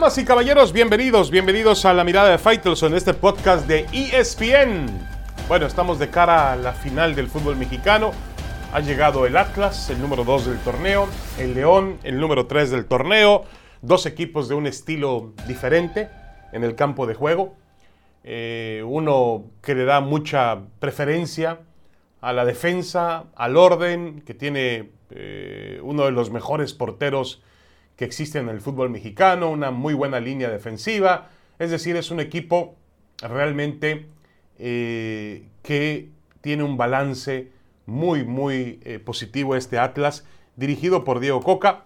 Damas y caballeros, bienvenidos, bienvenidos a la mirada de Faitelson, este podcast de ESPN. Bueno, estamos de cara a la final del fútbol mexicano. Ha llegado el Atlas, el número 2 del torneo, el León, el número 3 del torneo, dos equipos de un estilo diferente en el campo de juego. Eh, uno que le da mucha preferencia a la defensa, al orden, que tiene eh, uno de los mejores porteros que existe en el fútbol mexicano, una muy buena línea defensiva. Es decir, es un equipo realmente eh, que tiene un balance muy, muy eh, positivo este Atlas, dirigido por Diego Coca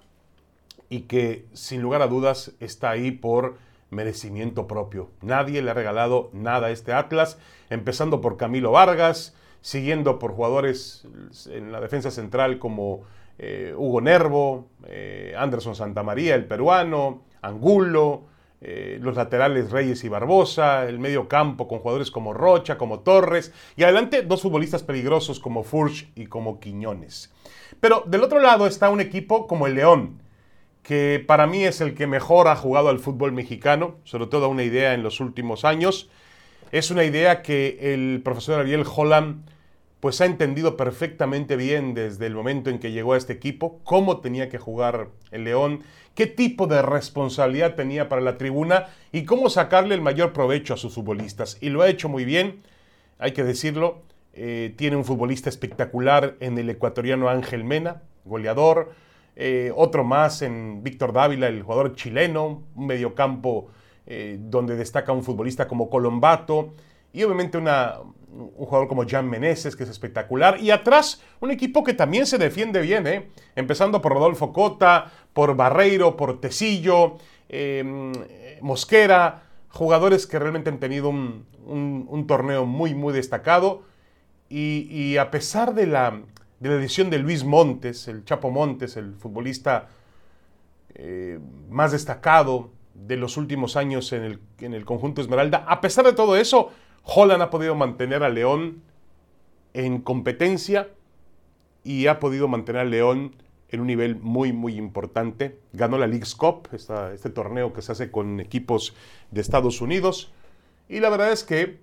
y que sin lugar a dudas está ahí por merecimiento propio. Nadie le ha regalado nada a este Atlas, empezando por Camilo Vargas, siguiendo por jugadores en la defensa central como eh, Hugo Nervo, eh, Anderson Santamaría, el peruano, Angulo, eh, los laterales Reyes y Barbosa, el medio campo con jugadores como Rocha, como Torres, y adelante dos futbolistas peligrosos como Furch y como Quiñones. Pero del otro lado está un equipo como el León, que para mí es el que mejor ha jugado al fútbol mexicano, sobre todo una idea en los últimos años. Es una idea que el profesor Ariel Holland pues ha entendido perfectamente bien desde el momento en que llegó a este equipo cómo tenía que jugar el León, qué tipo de responsabilidad tenía para la tribuna y cómo sacarle el mayor provecho a sus futbolistas. Y lo ha hecho muy bien, hay que decirlo. Eh, tiene un futbolista espectacular en el ecuatoriano Ángel Mena, goleador. Eh, otro más en Víctor Dávila, el jugador chileno, un mediocampo eh, donde destaca un futbolista como Colombato. Y obviamente un jugador como Jan Meneses, que es espectacular. Y atrás, un equipo que también se defiende bien, ¿eh? empezando por Rodolfo Cota, por Barreiro, por Tecillo, em, Mosquera, jugadores que realmente han tenido un, torneo muy, muy destacado. Y, a pesar de la, de la decisión de Luis Montes, el Chapo Montes, el futbolista eh, más destacado de los últimos años en el, en el conjunto Esmeralda, a pesar de todo eso, Holland ha podido mantener a León en competencia y ha podido mantener a León en un nivel muy, muy importante. Ganó la League's Cup, este torneo que se hace con equipos de Estados Unidos. Y la verdad es que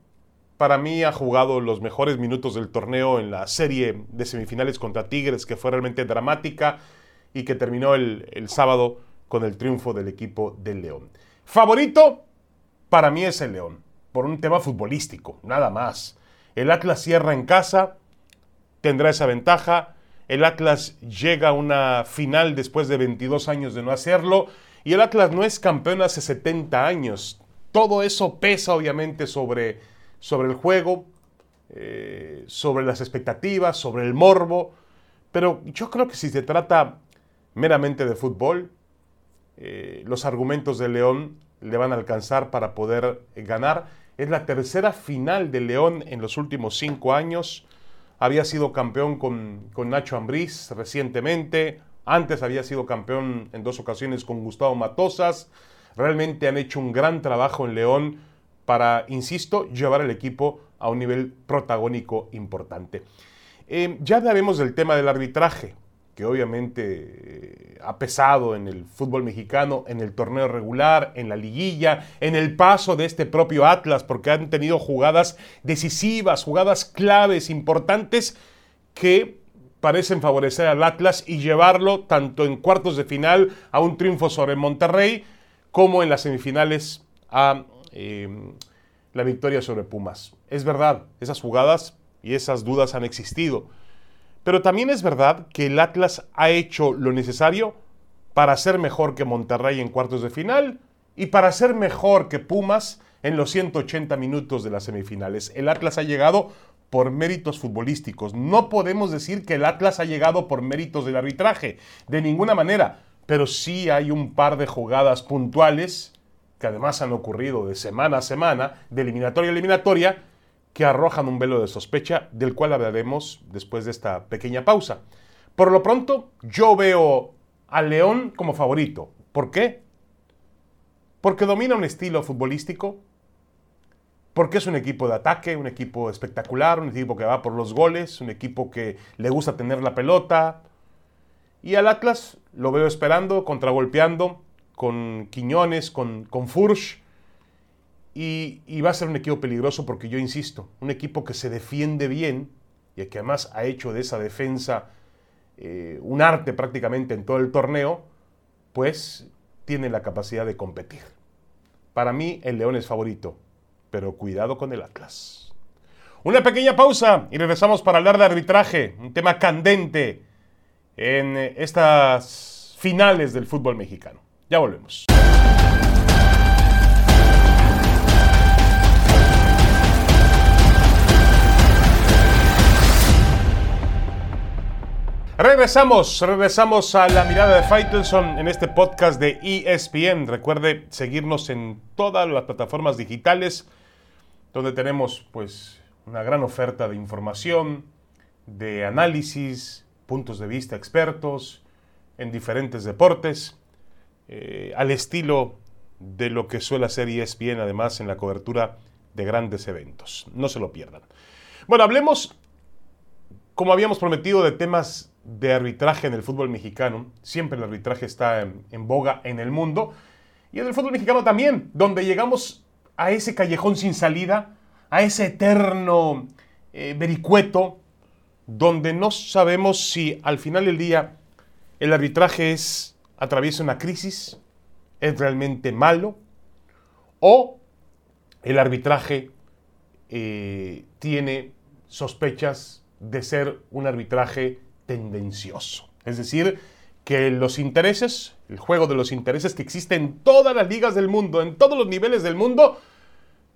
para mí ha jugado los mejores minutos del torneo en la serie de semifinales contra Tigres, que fue realmente dramática y que terminó el, el sábado con el triunfo del equipo del León. Favorito, para mí es el León por un tema futbolístico, nada más. El Atlas cierra en casa, tendrá esa ventaja. El Atlas llega a una final después de 22 años de no hacerlo. Y el Atlas no es campeón hace 70 años. Todo eso pesa obviamente sobre, sobre el juego, eh, sobre las expectativas, sobre el morbo. Pero yo creo que si se trata meramente de fútbol, eh, los argumentos de León le van a alcanzar para poder ganar. Es la tercera final de León en los últimos cinco años. Había sido campeón con, Nacho Ambriz recientemente. Antes había sido campeón en dos ocasiones con Gustavo Matosas. Realmente han hecho un gran trabajo en León para, insisto, llevar al equipo a un nivel protagónico importante. Eh, ya hablaremos del tema del arbitraje que obviamente eh, ha pesado en el fútbol mexicano, en el torneo regular, en la liguilla, en el paso de este propio Atlas, porque han tenido jugadas decisivas, jugadas claves, importantes, que parecen favorecer al Atlas y llevarlo tanto en cuartos de final a un triunfo sobre Monterrey, como en las semifinales a em, la victoria sobre Pumas. Es verdad, esas jugadas y esas dudas han existido pero también es verdad que el Atlas ha hecho lo necesario para ser mejor que Monterrey en cuartos de final y para ser mejor que Pumas en los 180 minutos de las semifinales. El Atlas ha llegado por méritos futbolísticos. No podemos decir que el Atlas ha llegado por méritos del arbitraje, de ninguna manera, pero sí hay un par de jugadas puntuales que además han ocurrido de semana a semana, de eliminatoria a eliminatoria, que arrojan un velo de sospecha, del cual hablaremos después de esta pequeña pausa. Por lo pronto, yo veo a León como favorito. ¿Por qué? Porque domina un estilo futbolístico, porque es un equipo de ataque, un equipo espectacular, un equipo que va por los goles, un equipo que le gusta tener la pelota. Y al Atlas lo veo esperando, contragolpeando, con Quiñones, con, con. Y, va a ser un equipo peligroso porque yo insisto, un equipo que se defiende bien y que además ha hecho de esa defensa eh, un arte prácticamente en todo el torneo, pues tiene la capacidad de competir. Para mí el León es favorito, pero cuidado con el Atlas. Una pequeña pausa y regresamos para hablar de arbitraje, un tema candente en estas finales del fútbol mexicano. Ya volvemos. Regresamos, regresamos a la mirada de Faitelson en este podcast de ESPN. Recuerde seguirnos en todas las plataformas digitales donde tenemos pues una gran oferta de información, de análisis, puntos de vista expertos en diferentes deportes, eh, al estilo de lo que suele hacer ESPN además en la cobertura de grandes eventos. No se lo pierdan. Bueno, hablemos, como habíamos prometido, de temas de arbitraje en el fútbol mexicano. Siempre el arbitraje está en, boga en el mundo. Y en el fútbol mexicano también, donde llegamos a ese callejón sin salida, a ese eterno eh, vericueto, donde no sabemos si al final del día el arbitraje es atraviesa una crisis, es realmente malo, o el arbitraje eh, tiene sospechas de ser un arbitraje tendencioso. Es decir, que los intereses, el juego de los intereses que existe en todas las ligas del mundo, en todos los niveles del mundo,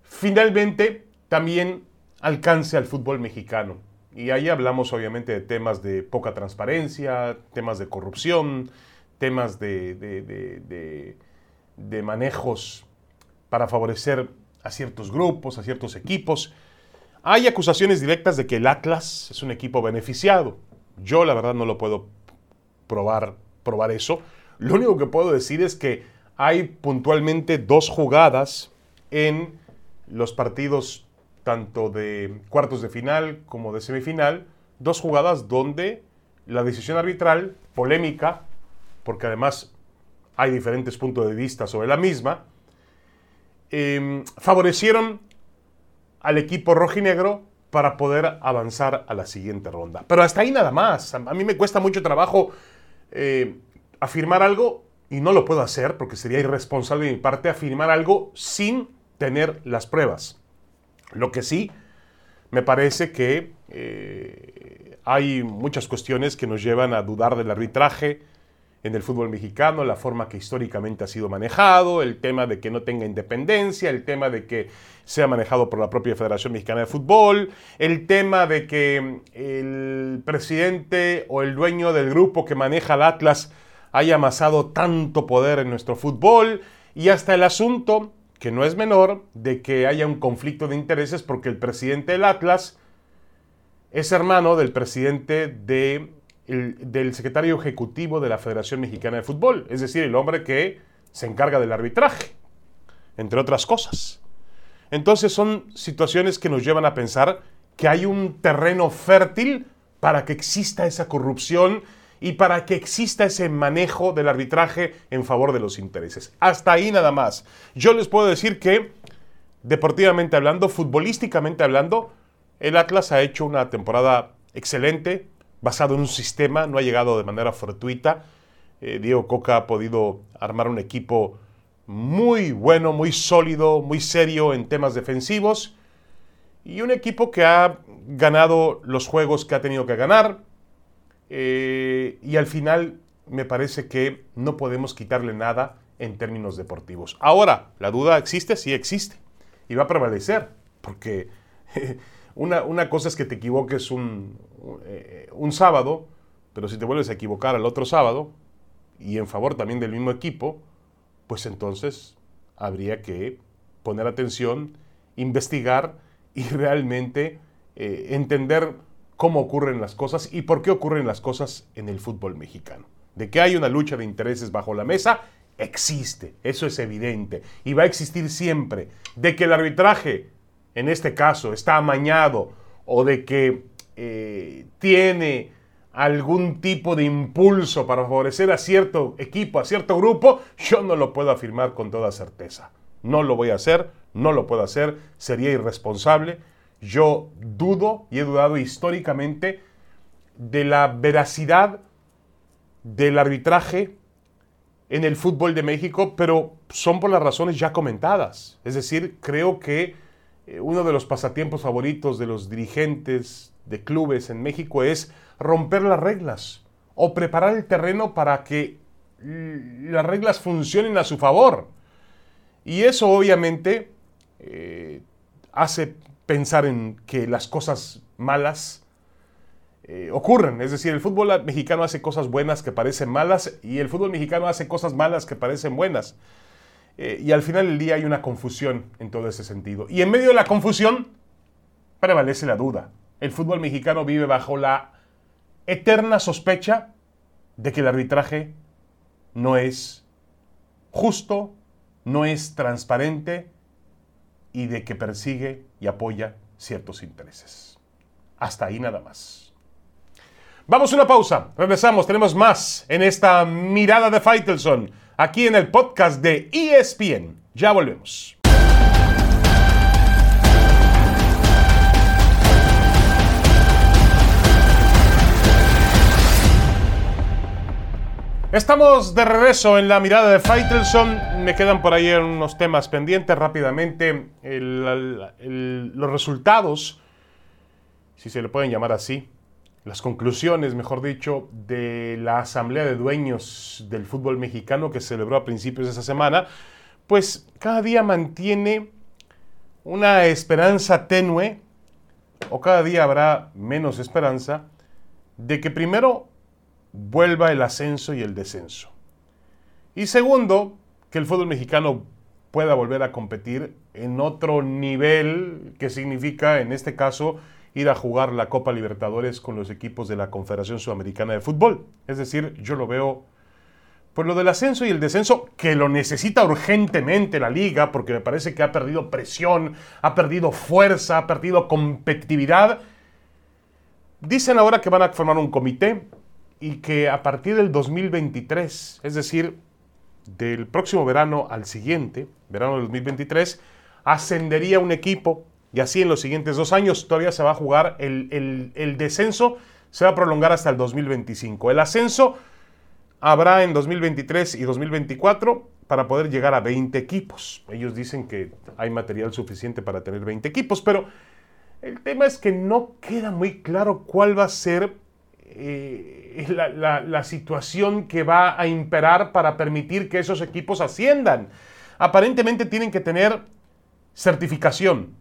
finalmente también alcance al fútbol mexicano. Y ahí hablamos obviamente de temas de poca transparencia, temas de corrupción, temas de, de, de manejos para favorecer a ciertos grupos, a ciertos equipos. Hay acusaciones directas de que el Atlas es un equipo beneficiado. Yo la verdad no lo puedo probar, probar eso. Lo único que puedo decir es que hay puntualmente dos jugadas en los partidos tanto de cuartos de final como de semifinal, dos jugadas donde la decisión arbitral, polémica, porque además hay diferentes puntos de vista sobre la misma, em, favorecieron al equipo rojinegro para poder avanzar a la siguiente ronda. Pero hasta ahí nada más. A mí me cuesta mucho trabajo eh, afirmar algo y no lo puedo hacer porque sería irresponsable de mi parte afirmar algo sin tener las pruebas. Lo que sí, me parece que eh, hay muchas cuestiones que nos llevan a dudar del arbitraje, en el fútbol mexicano, la forma que históricamente ha sido manejado, el tema de que no tenga independencia, el tema de que sea manejado por la propia Federación Mexicana de Fútbol, el tema de que el presidente o el dueño del grupo que maneja el Atlas haya amasado tanto poder en nuestro fútbol y hasta el asunto, que no es menor, de que haya un conflicto de intereses porque el presidente del Atlas es hermano del presidente de del secretario ejecutivo de la Federación Mexicana de Fútbol, es decir, el hombre que se encarga del arbitraje, entre otras cosas. Entonces son situaciones que nos llevan a pensar que hay un terreno fértil para que exista esa corrupción y para que exista ese manejo del arbitraje en favor de los intereses. Hasta ahí nada más. Yo les puedo decir que, deportivamente hablando, futbolísticamente hablando, el Atlas ha hecho una temporada excelente, basado en un sistema, no ha llegado de manera fortuita. Eh, Diego Coca ha podido armar un equipo muy bueno, muy sólido, muy serio en temas defensivos y un equipo que ha ganado los juegos que ha tenido que ganar eh, y al final me parece que no podemos quitarle nada en términos deportivos. Ahora, la duda existe, sí existe y va a prevalecer porque una, cosa es que te equivoques un, eh, un sábado, pero si te vuelves a equivocar al otro sábado, y en favor también del mismo equipo, pues entonces habría que poner atención, investigar y realmente eh, entender cómo ocurren las cosas y por qué ocurren las cosas en el fútbol mexicano. De que hay una lucha de intereses bajo la mesa, existe, eso es evidente y va a existir siempre. De que el arbitraje en este caso está amañado o de que eh, tiene algún tipo de impulso para favorecer a cierto equipo, a cierto grupo, yo no lo puedo afirmar con toda certeza. No lo voy a hacer, no lo puedo hacer, sería irresponsable. Yo dudo y he dudado históricamente de la veracidad del arbitraje en el fútbol de México, pero son por las razones ya comentadas. Es decir, creo que eh, uno de los pasatiempos favoritos de los dirigentes de clubes en México es romper las reglas o preparar el terreno para que las reglas funcionen a su favor. Y eso obviamente eh, hace pensar en que las cosas malas eh, ocurren. Es decir, el fútbol mexicano hace cosas buenas que parecen malas y el fútbol mexicano hace cosas malas que parecen buenas. Eh, y al final del día hay una confusión en todo ese sentido. Y en medio de la confusión prevalece la duda. El fútbol mexicano vive bajo la eterna sospecha de que el arbitraje no es justo, no es transparente y de que persigue y apoya ciertos intereses. Hasta ahí nada más. Vamos a una pausa, regresamos, tenemos más en esta mirada de Faitelson, aquí en el podcast de ESPN. Ya volvemos. Estamos de regreso en la mirada de Faitelson. Me quedan por ahí unos temas pendientes rápidamente. los resultados, si se le pueden llamar así, las conclusiones, mejor dicho, de la Asamblea de Dueños del Fútbol Mexicano que se celebró a principios de esa semana, pues cada día mantiene una esperanza tenue, o cada día habrá menos esperanza, de que primero vuelva el ascenso y el descenso. Y segundo, que el fútbol mexicano pueda volver a competir en otro nivel, que significa, en este caso, ir a jugar la Copa Libertadores con los equipos de la Confederación Sudamericana de Fútbol. Es decir, yo lo veo por lo del ascenso y el descenso, que lo necesita urgentemente la liga, porque me parece que ha perdido presión, ha perdido fuerza, ha perdido competitividad. Dicen ahora que van a formar un comité y que a partir del 2023, es decir, del próximo verano al siguiente, verano del 2023, ascendería un equipo y así en los siguientes dos años todavía se va a jugar el, el descenso, se va a prolongar hasta el 2025. El ascenso habrá en 2023 y 2024 para poder llegar a 20 equipos. Ellos dicen que hay material suficiente para tener 20 equipos, pero el tema es que no queda muy claro cuál va a ser eh, la, situación que va a imperar para permitir que esos equipos asciendan. Aparentemente tienen que tener certificación,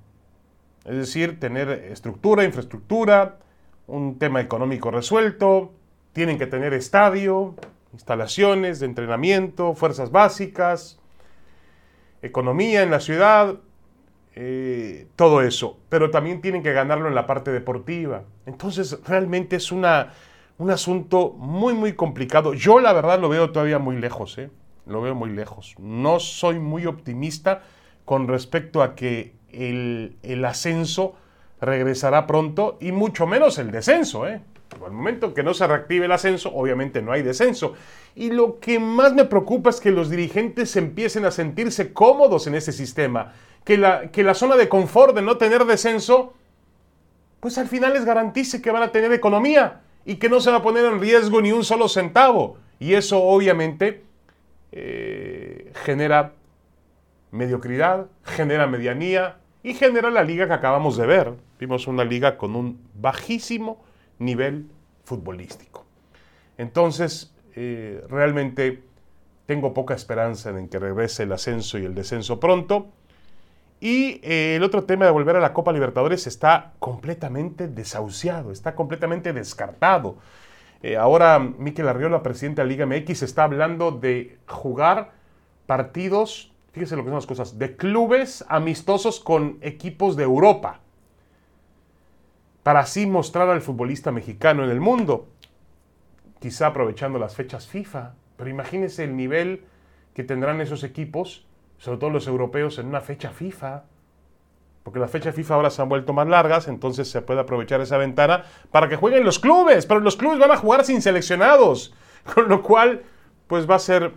es decir, tener estructura, infraestructura, un tema económico resuelto, tienen que tener estadio, instalaciones de entrenamiento, fuerzas básicas, economía en la ciudad, eh, todo eso, pero también tienen que ganarlo en la parte deportiva. Entonces, realmente es una, un asunto muy, muy complicado. Yo la verdad lo veo todavía muy lejos, ¿eh? lo veo muy lejos. No soy muy optimista con respecto a que el, el ascenso regresará pronto y mucho menos el descenso. ¿eh? Al momento que no se reactive el ascenso, obviamente no hay descenso. Y lo que más me preocupa es que los dirigentes empiecen a sentirse cómodos en ese sistema que la, que la zona de confort de no tener descenso, pues al final les garantice que van a tener economía y que no se va a poner en riesgo ni un solo centavo. Y eso obviamente eh, genera mediocridad, genera medianía y genera la liga que acabamos de ver. Vimos una liga con un bajísimo nivel futbolístico. Entonces, eh, realmente tengo poca esperanza en que regrese el ascenso y el descenso pronto. Y eh, el otro tema de volver a la Copa Libertadores está completamente desahuciado, está completamente descartado. Eh, ahora Miquel Arriola, presidente de la Liga MX, está hablando de jugar partidos, fíjese lo que son las cosas, de clubes amistosos con equipos de Europa, para así mostrar al futbolista mexicano en el mundo, quizá aprovechando las fechas FIFA, pero imagínese el nivel que tendrán esos equipos sobre todo los europeos, en una fecha FIFA. porque las fechas FIFA ahora se han vuelto más largas, entonces se puede aprovechar esa ventana para que jueguen los clubes, pero los clubes van a jugar sin seleccionados, con lo cual pues va a ser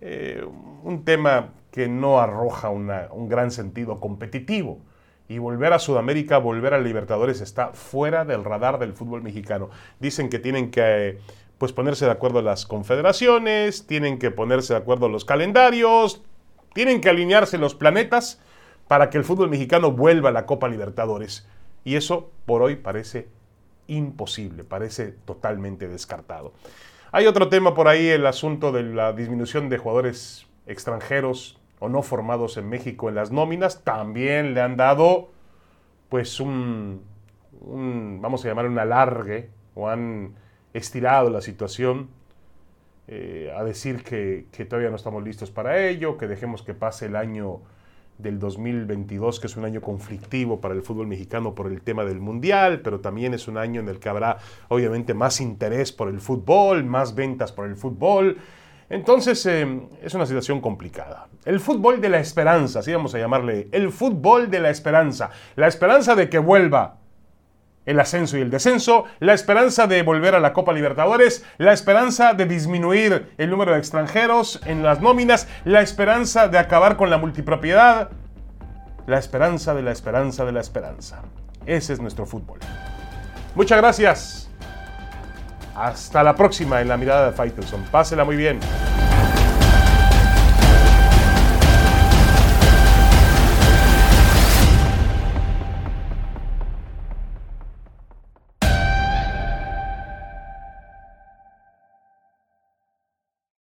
eh, un tema que no arroja un gran sentido competitivo. Y volver a Sudamérica, volver a Libertadores está fuera del radar del fútbol mexicano. Dicen que tienen que pues, ponerse de acuerdo las confederaciones, tienen que ponerse de acuerdo los calendarios, tienen que alinearse los planetas para que el fútbol mexicano vuelva a la Copa Libertadores. Y eso por hoy parece imposible, parece totalmente descartado. Hay otro tema por ahí, el asunto de la disminución de jugadores extranjeros o no formados en México en las nóminas. También le han dado, pues, un, vamos a llamar un alargue, o han estirado la situación eh, a decir que, que todavía no estamos listos para ello, que dejemos que pase el año del 2022, que es un año conflictivo para el fútbol mexicano por el tema del Mundial, pero también es un año en el que habrá obviamente más interés por el fútbol, más ventas por el fútbol. Entonces eh, es una situación complicada. El fútbol de la esperanza, así vamos a llamarle, el fútbol de la esperanza, la esperanza de que vuelva el ascenso y el descenso, la esperanza de volver a la Copa Libertadores, la esperanza de disminuir el número de extranjeros en las nóminas, la esperanza de acabar con la multipropiedad, la esperanza de la esperanza de la esperanza. Ese es nuestro fútbol. Muchas gracias. Hasta la próxima en la mirada de Faitelson. Pásela muy bien.